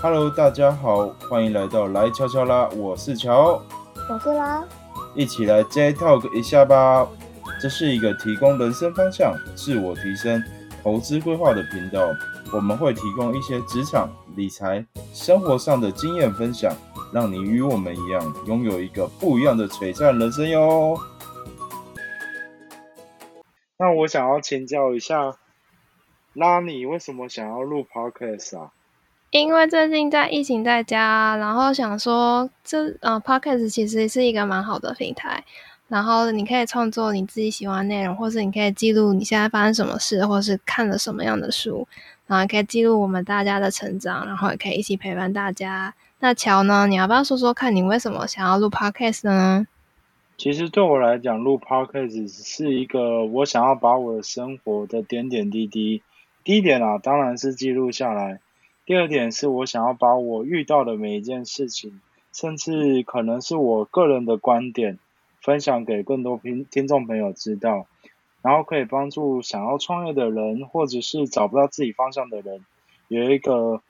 Hello，大家好，欢迎来到来悄悄啦，我是乔，我是啦，一起来 J Talk 一下吧。这是一个提供人生方向、自我提升、投资规划的频道，我们会提供一些职场、理财、生活上的经验分享，让你与我们一样，拥有一个不一样的璀璨人生哟。那我想要请教一下，拉你为什么想要录 Podcast 啊？因为最近在疫情在家，然后想说这呃 Podcast 其实是一个蛮好的平台，然后你可以创作你自己喜欢内容，或是你可以记录你现在发生什么事，或是看了什么样的书，然后可以记录我们大家的成长，然后也可以一起陪伴大家。那乔呢，你要不要说说看你为什么想要录 Podcast 呢？其实对我来讲，录 Podcast 是一个我想要把我的生活的点点滴滴，第一点啊，当然是记录下来。第二点是我想要把我遇到的每一件事情，甚至可能是我个人的观点，分享给更多听听众朋友知道，然后可以帮助想要创业的人，或者是找不到自己方向的人，有一个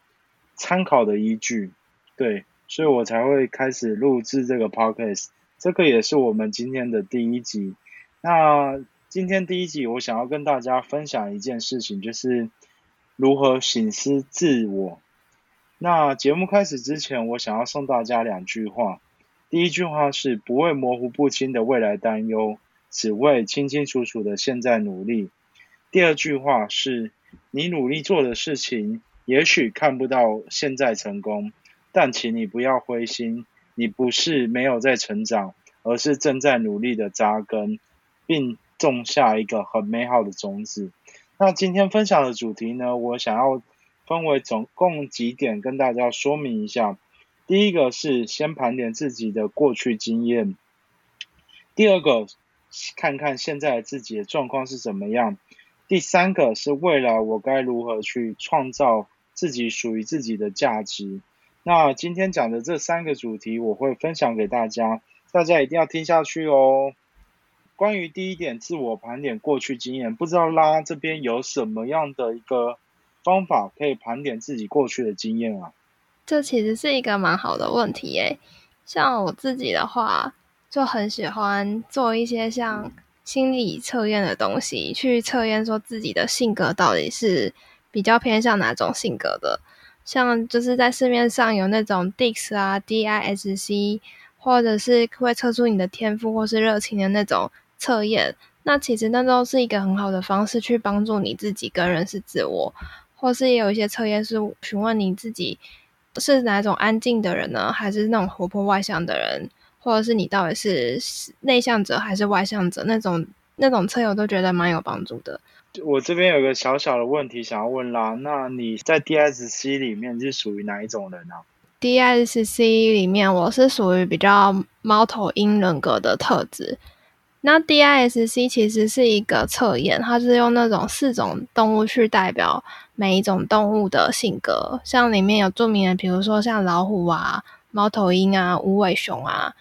参考的依据。对，所以我才会开始录制这个 podcast。这个也是我们今天的第一集。那今天第一集，我想要跟大家分享一件事情，就是。如何醒思自我？那节目开始之前，我想要送大家两句话。第一句话是不为模糊不清的未来担忧，只为清清楚楚的现在努力。第二句话是你努力做的事情，也许看不到现在成功，但请你不要灰心，你不是没有在成长，而是正在努力的扎根，并种下一个很美好的种子。那今天分享的主题呢，我想要分为总共几点跟大家说明一下。第一个是先盘点自己的过去经验，第二个看看现在自己的状况是怎么样，第三个是未来我该如何去创造自己属于自己的价值。那今天讲的这三个主题，我会分享给大家，大家一定要听下去哦。关于第一点，自我盘点过去经验，不知道拉这边有什么样的一个方法可以盘点自己过去的经验啊？这其实是一个蛮好的问题诶。像我自己的话，就很喜欢做一些像心理测验的东西，去测验说自己的性格到底是比较偏向哪种性格的。像就是在市面上有那种 DIS 啊、DISC，或者是会测出你的天赋或是热情的那种。测验，那其实那都是一个很好的方式去帮助你自己跟认识自我，或是也有一些测验是询问你自己是哪种安静的人呢，还是那种活泼外向的人，或者是你到底是内向者还是外向者？那种那种测验我都觉得蛮有帮助的。我这边有个小小的问题想要问啦，那你在 DSC 里面是属于哪一种人呢？DSC 里面我是属于比较猫头鹰人格的特质。那 DISC 其实是一个测验，它是用那种四种动物去代表每一种动物的性格，像里面有著名的，比如说像老虎啊、猫头鹰啊、无尾熊啊，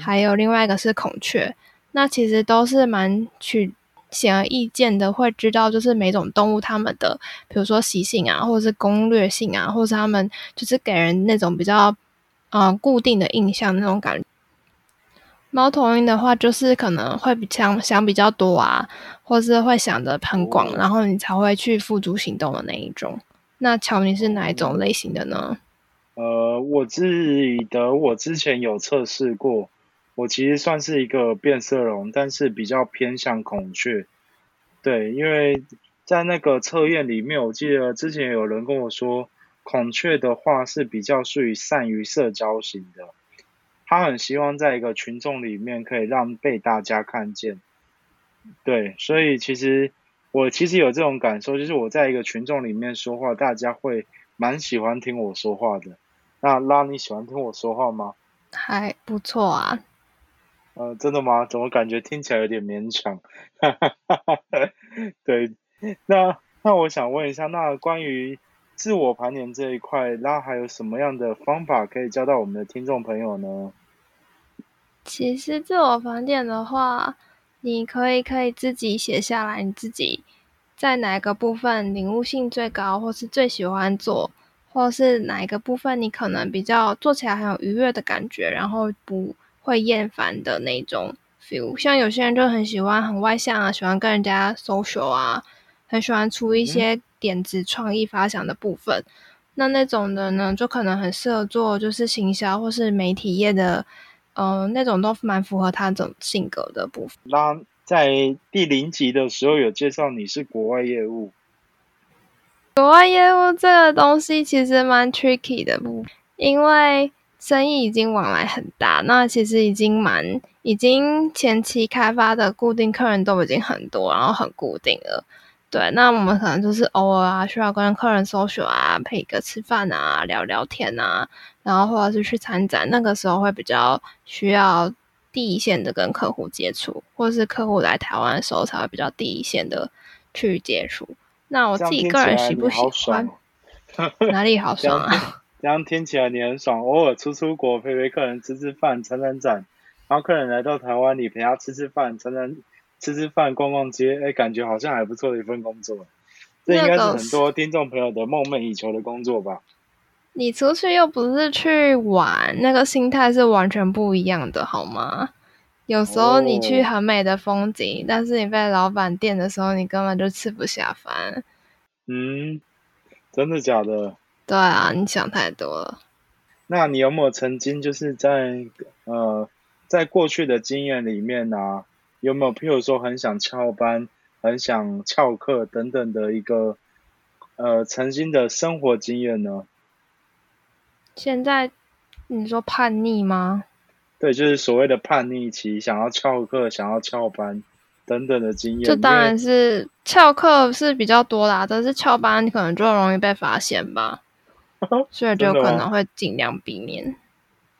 还有另外一个是孔雀。那其实都是蛮去显而易见的，会知道就是每种动物它们的，比如说习性啊，或者是攻略性啊，或者是它们就是给人那种比较嗯固定的印象那种感觉。猫头鹰的话，就是可能会比想想比较多啊，或是会想的很广，然后你才会去付诸行动的那一种。那乔，你是哪一种类型的呢？呃，我自己的我之前有测试过，我其实算是一个变色龙，但是比较偏向孔雀。对，因为在那个测验里面，我记得之前有人跟我说，孔雀的话是比较属于善于社交型的。他很希望在一个群众里面可以让被大家看见，对，所以其实我其实有这种感受，就是我在一个群众里面说话，大家会蛮喜欢听我说话的。那拉你喜欢听我说话吗？还不错啊。呃，真的吗？怎么感觉听起来有点勉强？对，那那我想问一下，那关于自我盘点这一块，那还有什么样的方法可以教到我们的听众朋友呢？其实自我盘点的话，你可以可以自己写下来，你自己在哪个部分领悟性最高，或是最喜欢做，或是哪一个部分你可能比较做起来很有愉悦的感觉，然后不会厌烦的那种 feel。像有些人就很喜欢很外向啊，喜欢跟人家 social 啊，很喜欢出一些点子、创意发想的部分。那那种的呢，就可能很适合做就是行销或是媒体业的，嗯，那种都蛮符合他这种性格的部分。那在第零集的时候有介绍你是国外业务。国外业务这个东西其实蛮 tricky 的，因为生意已经往来很大，那其实已经蛮已经前期开发的固定客人都已经很多，然后很固定了。对，那我们可能就是偶尔啊，需要跟客人 social 啊，配个吃饭啊，聊聊天啊，然后或者是去参展，那个时候会比较需要第一线的跟客户接触，或者是客户来台湾的时候才会比较第一线的去接触。那我自己个人喜不喜欢？哪里好爽啊？这样听起来你很爽，偶尔出出国陪陪客人吃吃饭、参参展，然后客人来到台湾，你陪他吃吃饭、参参吃吃饭、逛逛街，哎，感觉好像还不错的一份工作。这应该是很多听众朋友的梦寐以求的工作吧？你出去又不是去玩，那个心态是完全不一样的，好吗？有时候你去很美的风景，但是你被老板电的时候，你根本就吃不下饭。嗯，真的假的？对啊，你想太多了。那你有没有曾经就是在呃，在过去的经验里面呢，有没有譬如说很想翘班、很想翘课等等的一个呃曾经的生活经验呢？现在你说叛逆吗？对，就是所谓的叛逆期，想要翘课、想要翘班等等的经验。这当然是翘课是比较多啦，但是翘班可能就容易被发现吧，所以就可能会尽量避免，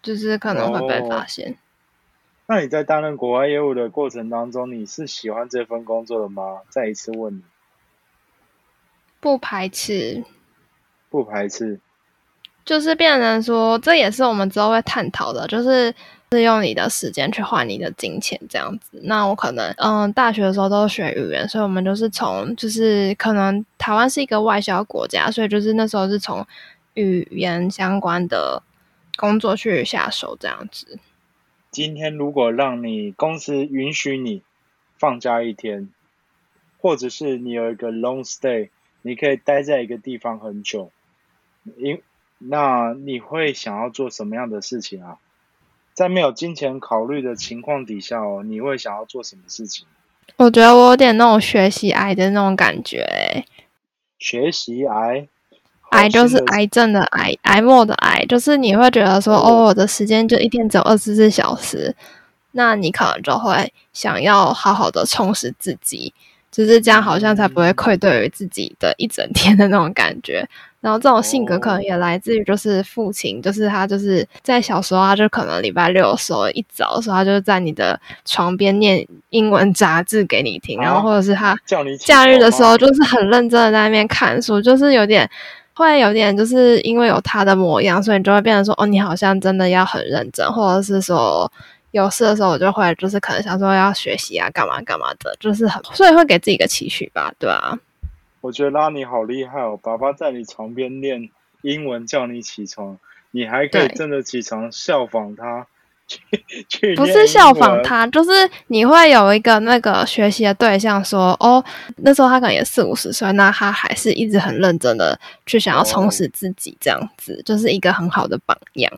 就是可能会被发现。那你在担任国外业务的过程当中，你是喜欢这份工作的吗？再一次问你，不排斥，不排斥，就是变成说，这也是我们之后会探讨的，就是。是用你的时间去换你的金钱这样子。那我可能，嗯，大学的时候都是学语言，所以我们就是从，就是可能台湾是一个外销国家，所以就是那时候是从语言相关的工作去下手这样子。今天如果让你公司允许你放假一天，或者是你有一个 long stay，你可以待在一个地方很久，因那你会想要做什么样的事情啊？在没有金钱考虑的情况底下哦，你会想要做什么事情？我觉得我有点那种学习癌的那种感觉诶。学习癌，癌就是癌症的癌，癌末的癌，就是你会觉得说，哦，我的时间就一天只有二十四小时，那你可能就会想要好好的充实自己，就是这样，好像才不会愧对于自己的一整天的那种感觉。然后这种性格可能也来自于就是父亲，就是他就是在小时候他就可能礼拜六的时候一早的时候他就在你的床边念英文杂志给你听，然后或者是他假日的时候就是很认真的在那边看书，就是有点会有点就是因为有他的模样，所以你就会变成说哦，你好像真的要很认真，或者是说有事的时候我就会就是可能想说要学习啊干嘛干嘛的，就是很 所以会给自己一个期许吧，对吧？我觉得拉你好厉害哦！爸爸在你床边念英文叫你起床，你还可以真的起床效仿他。不是效仿他，就是你会有一个那个学习的对象，说哦，那时候他可能也四五十岁，那他还是一直很认真的去想要充实自己，这样子就是一个很好的榜样。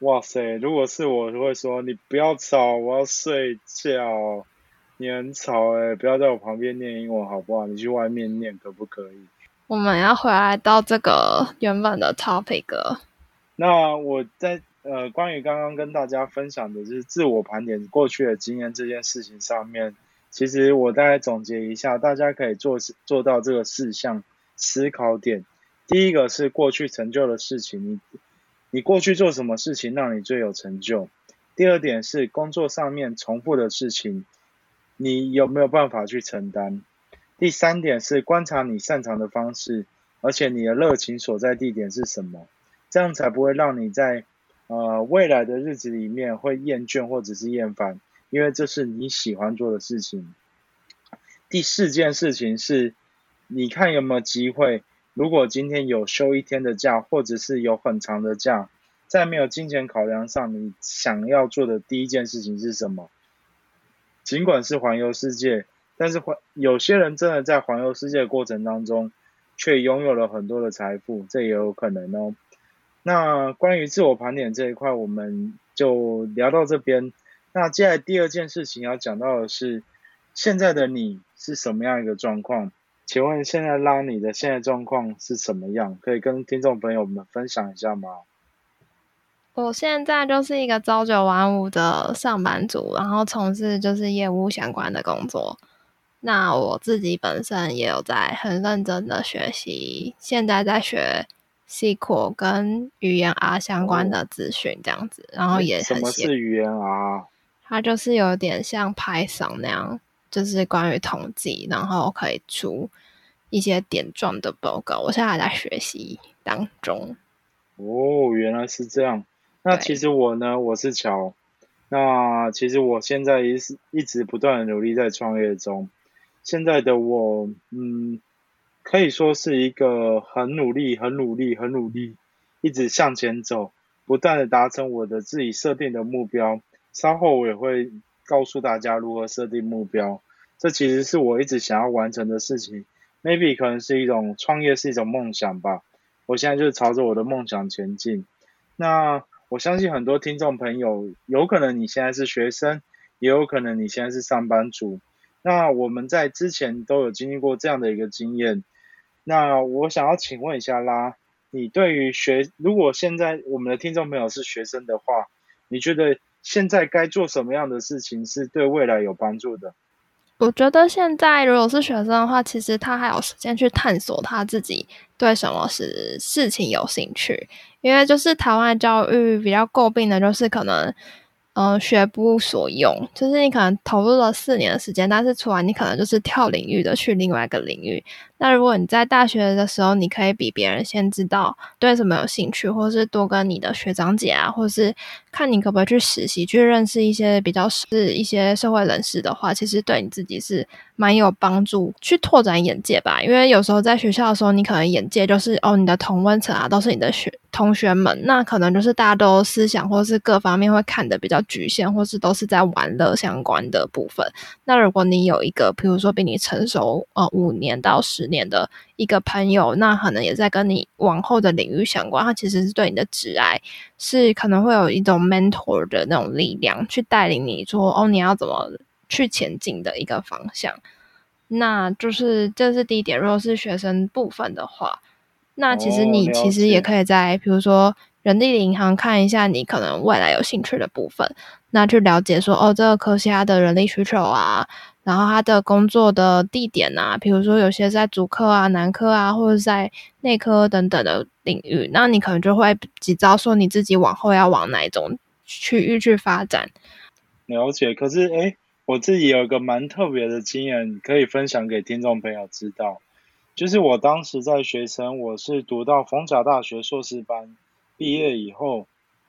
哇塞！如果是我，会说你不要吵，我要睡觉。你很吵哎！不要在我旁边念英文好不好？你去外面念可不可以？我们要回来到这个原本的 topic。那我在呃，关于刚刚跟大家分享的就是自我盘点过去的经验这件事情上面，其实我大概总结一下，大家可以做做到这个四项思考点。第一个是过去成就的事情，你你过去做什么事情让你最有成就？第二点是工作上面重复的事情。你有没有办法去承担？第三点是观察你擅长的方式，而且你的热情所在地点是什么，这样才不会让你在呃未来的日子里面会厌倦或者是厌烦，因为这是你喜欢做的事情。第四件事情是，你看有没有机会如果今天有休一天的假，或者是有很长的假，在没有金钱考量上，你想要做的第一件事情是什么？尽管是环游世界，但是环有些人真的在环游世界的过程当中，却拥有了很多的财富，这也有可能哦。那关于自我盘点这一块，我们就聊到这边。那接下来第二件事情要讲到的是，现在的你是什么样一个状况？请问现在拉你的现在状况是什么样？可以跟听众朋友们分享一下吗？我现在就是一个朝九晚五的上班族，然后从事就是业务相关的工作。那我自己本身也有在很认真的学习，现在在学 SQL 跟语言 R 相关的资讯这样子，然后也什么是语言 R？它就是有点像 Python 那样，就是关于统计，然后可以出一些点状的报告。我现在还在学习当中。哦，原来是这样。那其实我呢，我是乔。那其实我现在也是一直不断的努力在创业中。现在的我，嗯，可以说是一个很努力、很努力、很努力，一直向前走，不断的达成我的自己设定的目标。稍后我也会告诉大家如何设定目标。这其实是我一直想要完成的事情。Maybe 可能是一种创业，是一种梦想吧。我现在就是朝着我的梦想前进。那。我相信很多听众朋友，有可能你现在是学生，也有可能你现在是上班族。那我们在之前都有经历过这样的一个经验。那我想要请问一下啦，你对于学，如果现在我们的听众朋友是学生的话，你觉得现在该做什么样的事情是对未来有帮助的？我觉得现在如果是学生的话，其实他还有时间去探索他自己对什么是事情有兴趣，因为就是台湾教育比较诟病的就是可能。嗯，学不所用，就是你可能投入了四年的时间，但是出来你可能就是跳领域的去另外一个领域。那如果你在大学的时候，你可以比别人先知道对什么有兴趣，或是多跟你的学长姐啊，或是看你可不可以去实习，去认识一些比较是一些社会人士的话，其实对你自己是蛮有帮助，去拓展眼界吧。因为有时候在学校的时候，你可能眼界就是哦，你的同温层啊，都是你的学同学们，那可能就是大家都思想或是各方面会看的比较局限，或是都是在玩乐相关的部分。那如果你有一个，比如说比你成熟呃五年到十。年的一个朋友，那可能也在跟你往后的领域相关。他其实是对你的挚爱，是可能会有一种 mentor 的那种力量，去带领你说哦，你要怎么去前进的一个方向。那就是这是第一点。如果是学生部分的话，那其实你其实也可以在比如说人力银行看一下你可能未来有兴趣的部分，那去了解说哦，这个科系它的人力需求啊。然后他的工作的地点啊，比如说有些在主科啊、男科啊，或者在内科等等的领域，那你可能就会几招说你自己往后要往哪一种区域去发展。了解，可是哎，我自己有一个蛮特别的经验，可以分享给听众朋友知道，就是我当时在学生，我是读到逢甲大学硕士班毕业以后，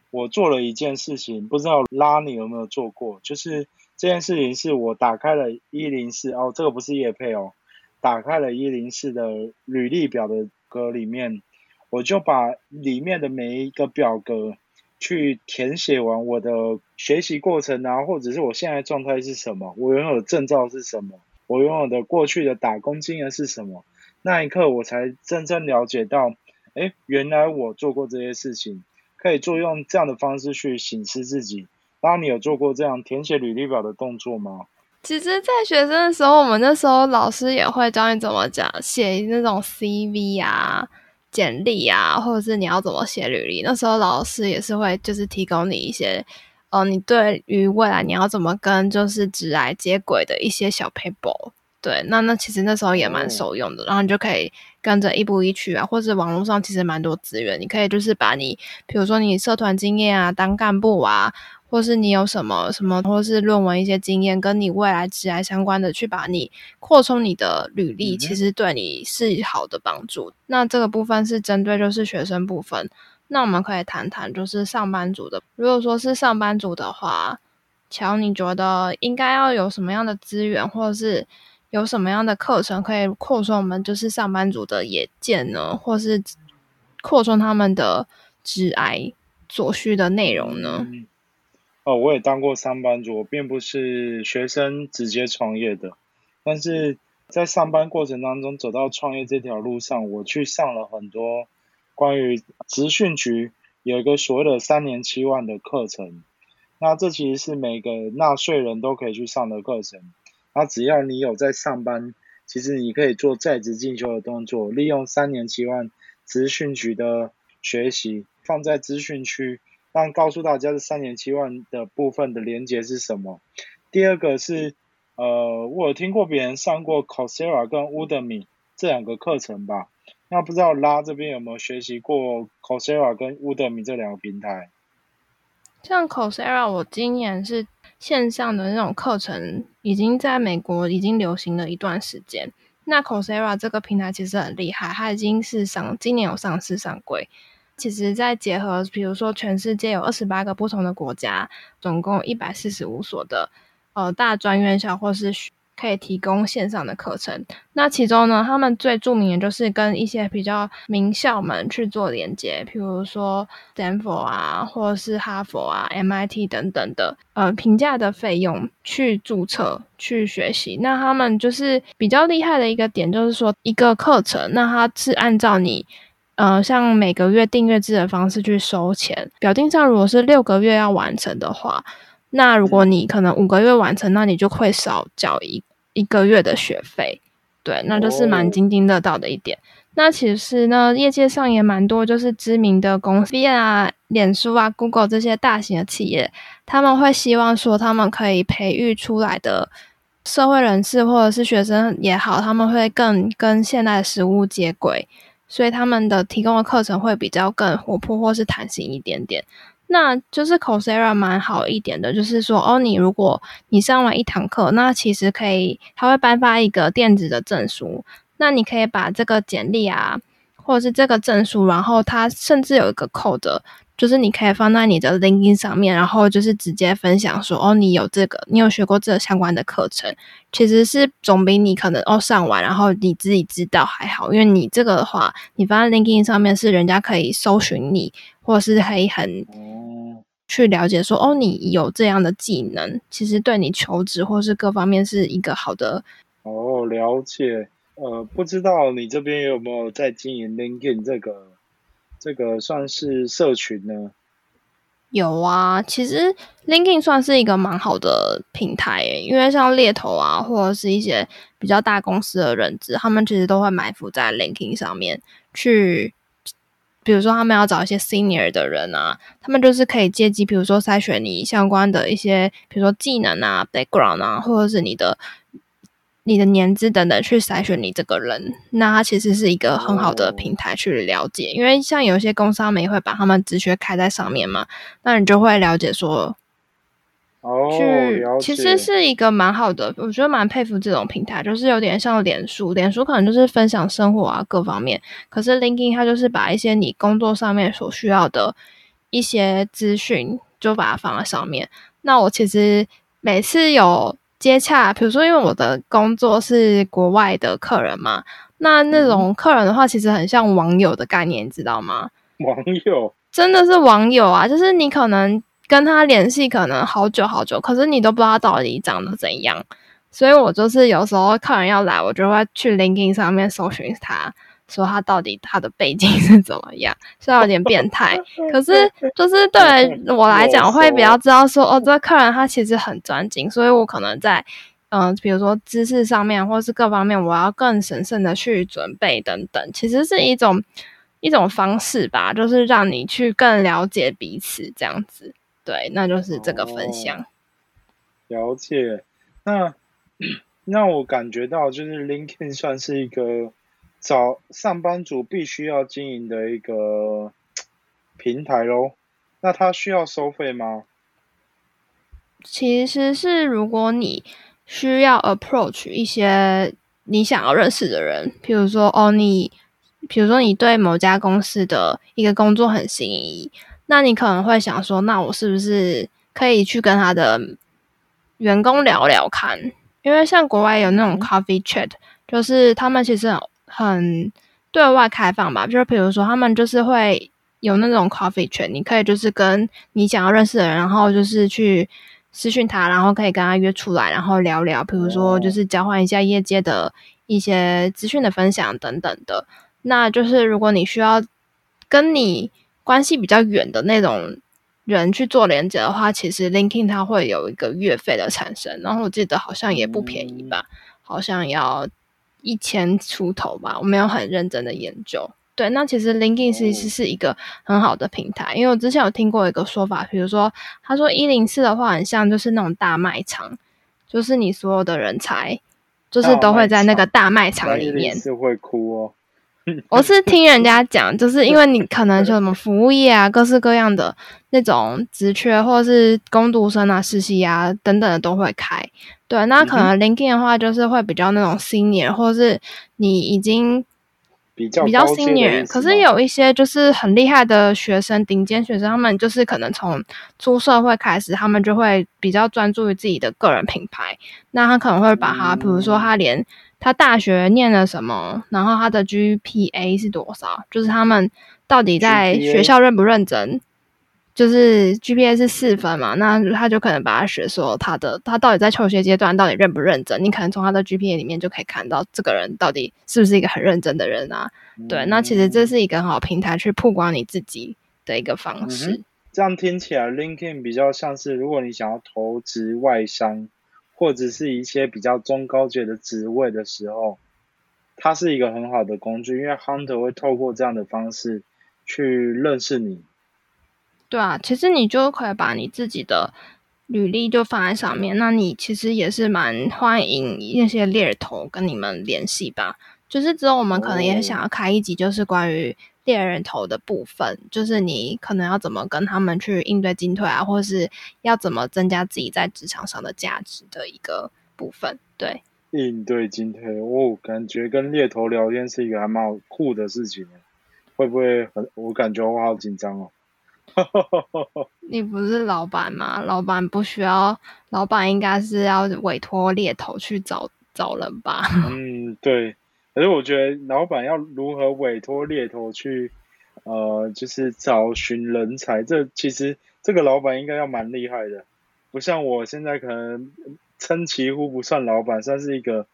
我做了一件事情，不知道拉你有没有做过，就是。这件事情是我打开了一零四哦，这个不是叶配哦，打开了一零四的履历表的格里面，我就把里面的每一个表格去填写完我的学习过程啊，或者是我现在状态是什么，我拥有的证照是什么，我拥有的过去的打工经验是什么，那一刻我才真正了解到，哎，原来我做过这些事情，可以做用这样的方式去醒思自己。那你有做过这样填写履历表的动作吗？其实，在学生的时候，我们那时候老师也会教你怎么讲写那种 CV 啊、简历啊，或者是你要怎么写履历。那时候老师也是会就是提供你一些，呃，你对于未来你要怎么跟就是职来接轨的一些小 paper。对，那那其实那时候也蛮受用的，然后你就可以跟着一步一趋啊，或者网络上其实蛮多资源，你可以就是把你，比如说你社团经验啊，当干部啊。或是你有什么什么，或是论文一些经验，跟你未来职业相关的，去把你扩充你的履历，其实对你是好的帮助。那这个部分是针对就是学生部分，那我们可以谈谈就是上班族的。如果说是上班族的话，乔，你觉得应该要有什么样的资源，或者是有什么样的课程可以扩充我们就是上班族的眼界呢？或是扩充他们的职癌所需的内容呢？嗯哦，我也当过上班族，我并不是学生直接创业的，但是在上班过程当中走到创业这条路上，我去上了很多关于职训局有一个所谓的三年七万的课程。那这其实是每个纳税人都可以去上的课程。那只要你有在上班，其实你可以做在职进修的动作，利用三年七万资讯局的学习放在资讯区，让告诉大家这三年七万的部分的连接是什么。第二个是，呃，我有听过别人上过 c o r s e r a 跟 Udemy 这两个课程吧？那不知道拉这边有没有学习过 c o r s e r a 跟 Udemy 这两个平台？像 c o r s e r a 我今年是线上的那种课程，已经在美国已经流行了一段时间。那 c o r s e r a 这个平台其实很厉害，它已经是上今年有上市上柜。其实，在结合比如说全世界有二十八个不同的国家，总共一百四十五所的呃大专院校或是。可以提供线上的课程，那其中呢，他们最著名的就是跟一些比较名校们去做连接，譬如说 Stanford 啊，或者是哈佛啊、MIT 等等的，呃，平价的费用去注册去学习。那他们就是比较厉害的一个点，就是说一个课程，那它是按照你，呃，像每个月订阅制的方式去收钱。表定上如果是六个月要完成的话。那如果你可能五个月完成，那你就会少缴一一个月的学费，对，那就是蛮津津乐道的一点。那其实呢，业界上也蛮多，就是知名的公司啊、脸书啊、Google 这些大型的企业，他们会希望说，他们可以培育出来的社会人士或者是学生也好，他们会更跟现代的食物接轨，所以他们的提供的课程会比较更活泼或是弹性一点点。那就是 Coursera 蛮好一点的，就是说，哦，你如果你上完一堂课，那其实可以，他会颁发一个电子的证书，那你可以把这个简历啊，或者是这个证书，然后他甚至有一个扣的就是你可以放在你的 LinkedIn 上面，然后就是直接分享说，哦，你有这个，你有学过这个相关的课程，其实是总比你可能哦上完，然后你自己知道还好，因为你这个的话，你放在 LinkedIn 上面是人家可以搜寻你。或者是可以很去了解说，哦，你有这样的技能，其实对你求职或是各方面是一个好的。哦，了解。呃，不知道你这边有没有在经营 LinkedIn 这个这个算是社群呢？有啊，其实 LinkedIn 算是一个蛮好的平台，因为像猎头啊，或者是一些比较大公司的人资，他们其实都会埋伏在 LinkedIn 上面去。比如说，他们要找一些 senior 的人啊，他们就是可以借机，比如说筛选你相关的一些，比如说技能啊、background 啊，或者是你的你的年资等等，去筛选你这个人。那它其实是一个很好的平台去了解，因为像有些公司他们也会把他们职缺开在上面嘛，那你就会了解说。去，其实是一个蛮好的，我觉得蛮佩服这种平台，就是有点像脸书，脸书可能就是分享生活啊各方面，可是 LinkedIn 它就是把一些你工作上面所需要的一些资讯，就把它放在上面。那我其实每次有接洽，比如说因为我的工作是国外的客人嘛，那那种客人的话，其实很像网友的概念，你知道吗？网友真的是网友啊，就是你可能。跟他联系可能好久好久，可是你都不知道到底长得怎样，所以我就是有时候客人要来，我就会去 LinkedIn 上面搜寻他，说他到底他的背景是怎么样，虽然有点变态，可是就是对我来讲会比较知道说，哦，这客人他其实很专精，所以我可能在嗯，比如说知识上面或是各方面，我要更审慎的去准备等等，其实是一种一种方式吧，就是让你去更了解彼此这样子。对，那就是这个分享。了解，那 那我感觉到就是 LinkedIn 算是一个找上班族必须要经营的一个平台喽。那它需要收费吗？其实是如果你需要 approach 一些你想要认识的人，比如说哦，你比如说你对某家公司的一个工作很心仪。那你可能会想说，那我是不是可以去跟他的员工聊聊看？因因为像国外有那种 coffee chat，就是他们其实很对外开放吧，就是比如说他们就是会有那种 coffee chat，你可以就是跟你想要认识的人，然后就是去私讯他，然后可以跟他约出来，然后聊聊，比如说就是交换一下业界的一些资讯的分享等等的。那就是如果你需要跟你关系比较远的那种人去做连接的话，其实 LinkedIn 它会有一个月费的产生，然后我记得好像也不便宜吧，好像要一千出头吧，我没有很认真的研究。对，那其实 LinkedIn 其实是一个很好的平台，因为我之前有听过一个说法，比如说他说一零四的话很像就是那种大卖场，就是你所有的人才就是都会在那个大卖场里面，是会哭哦。我是听人家讲，就是因为你可能就什么服务业啊，各式各样的那种职缺，或者是工读生啊、实习啊等等的都会开。对，那可能 LinkedIn 的话，就是会比较那种 senior，或者是你已经比较比较 senior，可是有一些就是很厉害的学生，顶尖学生，他们就是可能从出社会开始，他们就会比较专注于自己的个人品牌。那他可能会把他，比如说他连。他大学念了什么？然后他的 GPA 是多少？就是他们到底在学校认不认真？就是 GPA 是四分嘛，那他就可能把他学说他的他到底在求学阶段到底认不认真？你可能从他的 GPA 里面就可以看到这个人到底是不是一个很认真的人啊？对，那其实这是一个很好平台去曝光你自己的一个方式。这样听起来，LinkedIn 比较像是如果你想要投资外商。或者是一些比较中高阶的职位的时候，它是一个很好的工具，因为 hunter 会透过这样的方式去认识你。对啊，其实你就可以把你自己的履历就放在上面，那你其实也是蛮欢迎那些猎头跟你们联系吧。就是之后我们可能也想要开一集，就是关于。猎人头的部分，就是你可能要怎么跟他们去应对进退啊，或是要怎么增加自己在职场上的价值的一个部分。对，应对进退，我感觉跟猎头聊天是一个还蛮酷的事情。会不会很？我感觉我好紧张哦。你不是老板吗？老板不需要，老板应该是要委托猎头去找找人吧？嗯，对。可是我觉得老板要如何委托猎头去，呃，就是找寻人才，这其实这个老板应该要蛮厉害的，不像我现在可能称其乎不算老板，算是一个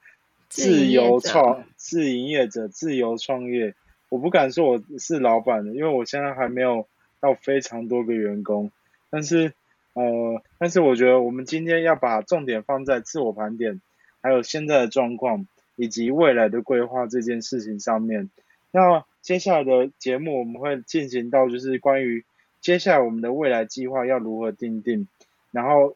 自由创自营业者、自由创业。我不敢说我是老板的，因为我现在还没有到非常多个员工。但是，呃，但是我觉得我们今天要把重点放在自我盘点，还有现在的状况。以及未来的规划这件事情上面，那接下来的节目我们会进行到就是关于接下来我们的未来计划要如何定定，然后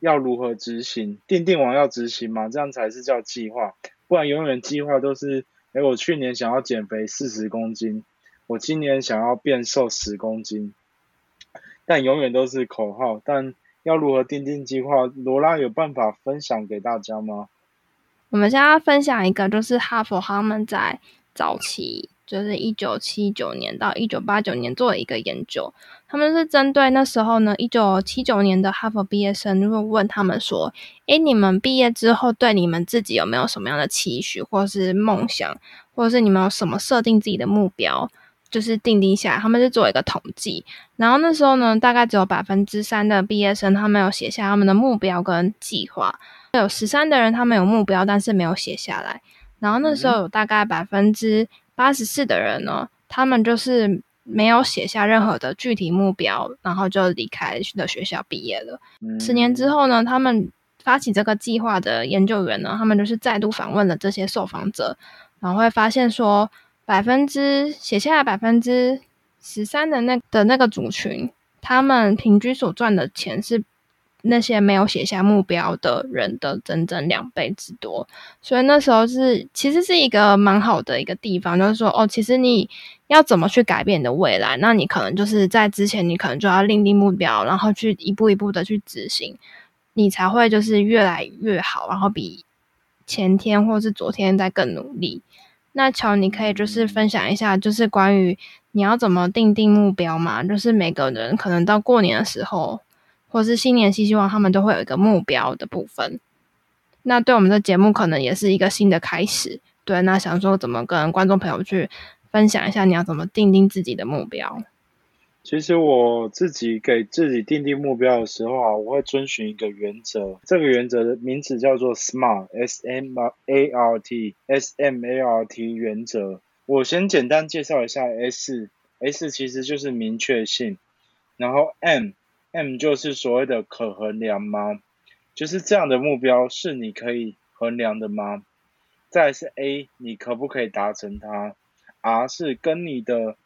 要如何执行，定定完要执行嘛，这样才是叫计划，不然永远计划都是，哎，我去年想要减肥四十公斤，我今年想要变瘦十公斤，但永远都是口号，但要如何定定计划，罗拉有办法分享给大家吗？我们现在分享一个，就是哈佛他们在早期，就是一九七九年到一九八九年做了一个研究。他们是针对那时候呢，一九七九年的哈佛毕业生，就会问他们说：“诶，你们毕业之后对你们自己有没有什么样的期许，或是梦想，或者是你们有什么设定自己的目标？就是定定下来。”他们是做一个统计，然后那时候呢，大概只有百分之三的毕业生，他们有写下他们的目标跟计划。有十三的人，他们有目标，但是没有写下来。然后那时候有大概百分之八十四的人呢，他们就是没有写下任何的具体目标，然后就离开的学校毕业了。十年之后呢，他们发起这个计划的研究员呢，他们就是再度访问了这些受访者，然后会发现说，百分之写下来百分之十三的那的那个族群，他们平均所赚的钱是。那些没有写下目标的人的整整两倍之多，所以那时候是其实是一个蛮好的一个地方，就是说哦，其实你要怎么去改变你的未来，那你可能就是在之前你可能就要另定目标，然后去一步一步的去执行，你才会就是越来越好，然后比前天或是昨天再更努力。那乔，你可以就是分享一下，就是关于你要怎么定定目标嘛？就是每个人可能到过年的时候。或是新年新希望，他们都会有一个目标的部分。那对我们的节目可能也是一个新的开始。对，那想说怎么跟观众朋友去分享一下，你要怎么定定自己的目标？其实我自己给自己定定目标的时候啊，我会遵循一个原则，这个原则的名字叫做 SMART，S M A R T，S M A R T 原则。我先简单介绍一下 S，S 其实就是明确性，然后 M M 就是所谓的可衡量吗？就是这样的目标是你可以衡量的吗？再是 A，你可不可以达成它？R 是跟你的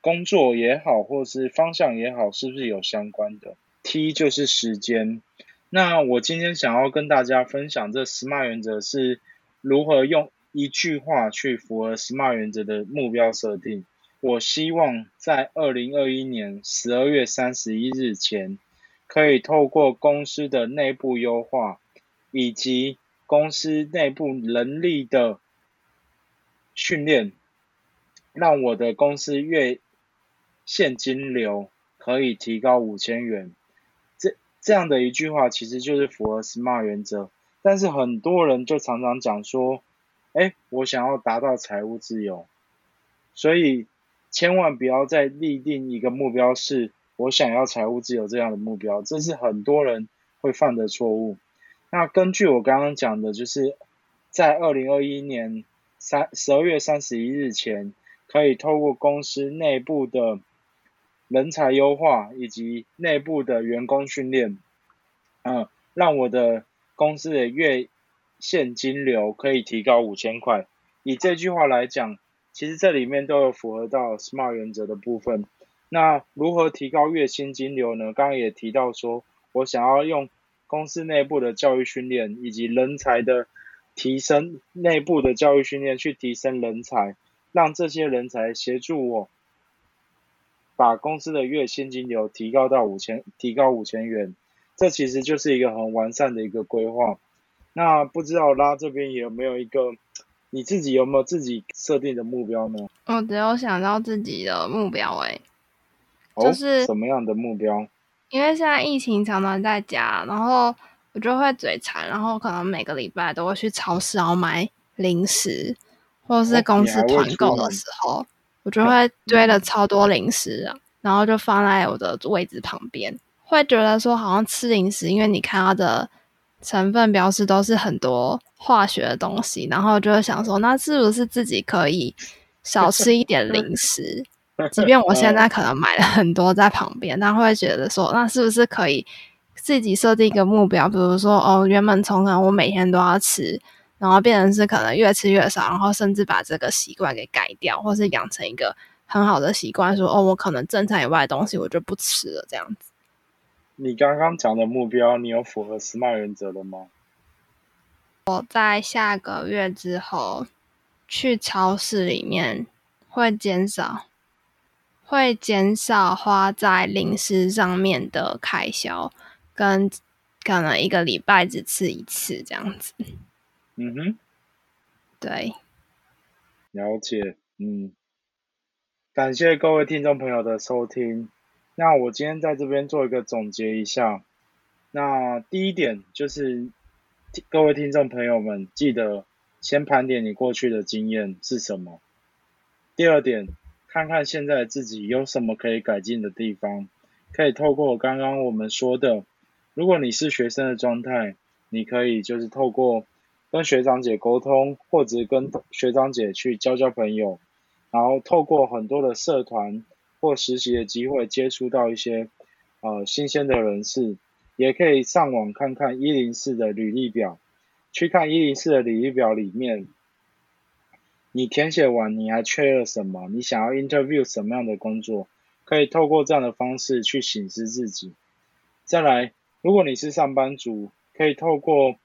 工作也好，或是方向也好，是不是有相关的？T 就是时间。那我今天想要跟大家分享这 SMART 原则是如何用一句话去符合 SMART 原则的目标设定。我希望在二零二一年十二月三十一日前，可以透过公司的内部优化以及公司内部能力的训练，让我的公司月现金流可以提高五千元，这这样的一句话其实就是符合 SMART 原则。但是很多人就常常讲说，哎，我想要达到财务自由，所以千万不要再立定一个目标是我想要财务自由这样的目标，这是很多人会犯的错误。那根据我刚刚讲的，就是在二零二一年三十二月三十一日前，可以透过公司内部的。人才优化以及内部的员工训练，嗯，让我的公司的月现金流可以提高五千块。以这句话来讲，其实这里面都有符合到 SMART 原则的部分。那如何提高月现金流呢？刚刚也提到说，我想要用公司内部的教育训练以及人才的提升，内部的教育训练去提升人才，让这些人才协助我。把公司的月现金流提高到五千，提高五千元，这其实就是一个很完善的一个规划。那不知道拉这边有没有一个，你自己有没有自己设定的目标呢？我只有想到自己的目标，哎，就是什么样的目标？因为现在疫情常常在家，然后我就会嘴馋，然后可能每个礼拜都会去超市然后买零食，或者是公司团购的时候。我就会堆了超多零食啊，然后就放在我的位置旁边，会觉得说好像吃零食，因为你看它的成分标示都是很多化学的东西，然后就会想说，那是不是自己可以少吃一点零食？即便我现在可能买了很多在旁边，但会觉得说，那是不是可以自己设定一个目标？比如说，哦，原本从可能我每天都要吃。然后变成是可能越吃越少，然后甚至把这个习惯给改掉，或是养成一个很好的习惯，说哦，我可能正餐以外的东西我就不吃了，这样子。你刚刚讲的目标，你有符合司马原则的吗？我在下个月之后去超市里面会减少，会减少花在零食上面的开销，跟可能一个礼拜只吃一次这样子。嗯哼，对，了解，嗯，感谢各位听众朋友的收听。那我今天在这边做一个总结一下。那第一点就是，各位听众朋友们记得先盘点你过去的经验是什么。第二点，看看现在自己有什么可以改进的地方，可以透过刚刚我们说的，如果你是学生的状态，你可以就是透过。跟学长姐沟通，或者跟学长姐去交交朋友，然后透过很多的社团或实习的机会，接触到一些呃新鲜的人士，也可以上网看看一零四的履历表，去看一零四的履历表里面，你填写完你还缺了什么？你想要 interview 什么样的工作？可以透过这样的方式去审视自己。再来，如果你是上班族，可以透过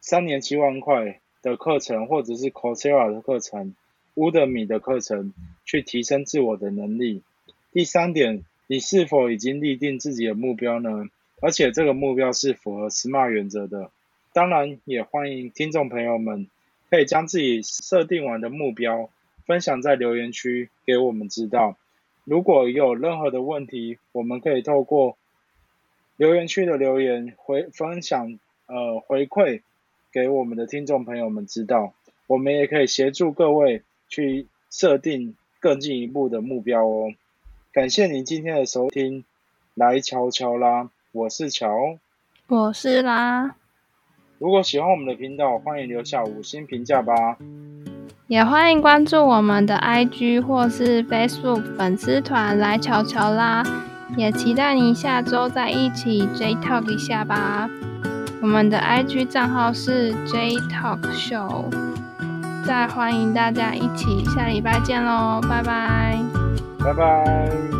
三年七万块的课程，或者是 Coursera 的课程、Udemy 的课程，去提升自我的能力。第三点，你是否已经立定自己的目标呢？而且这个目标是符合 SMART 原则的。当然，也欢迎听众朋友们可以将自己设定完的目标分享在留言区给我们知道。如果有任何的问题，我们可以透过留言区的留言回分享呃回馈。给我们的听众朋友们知道，我们也可以协助各位去设定更进一步的目标哦。感谢您今天的收听，来瞧瞧啦，我是乔，我是啦。如果喜欢我们的频道，欢迎留下五星评价吧。也欢迎关注我们的 IG 或是 Facebook 粉丝团来瞧瞧啦。也期待你下周再一起 J Talk 一下吧。我们的 IG 账号是 J Talk Show。再欢迎大家一起下礼拜见喽，拜拜。拜拜。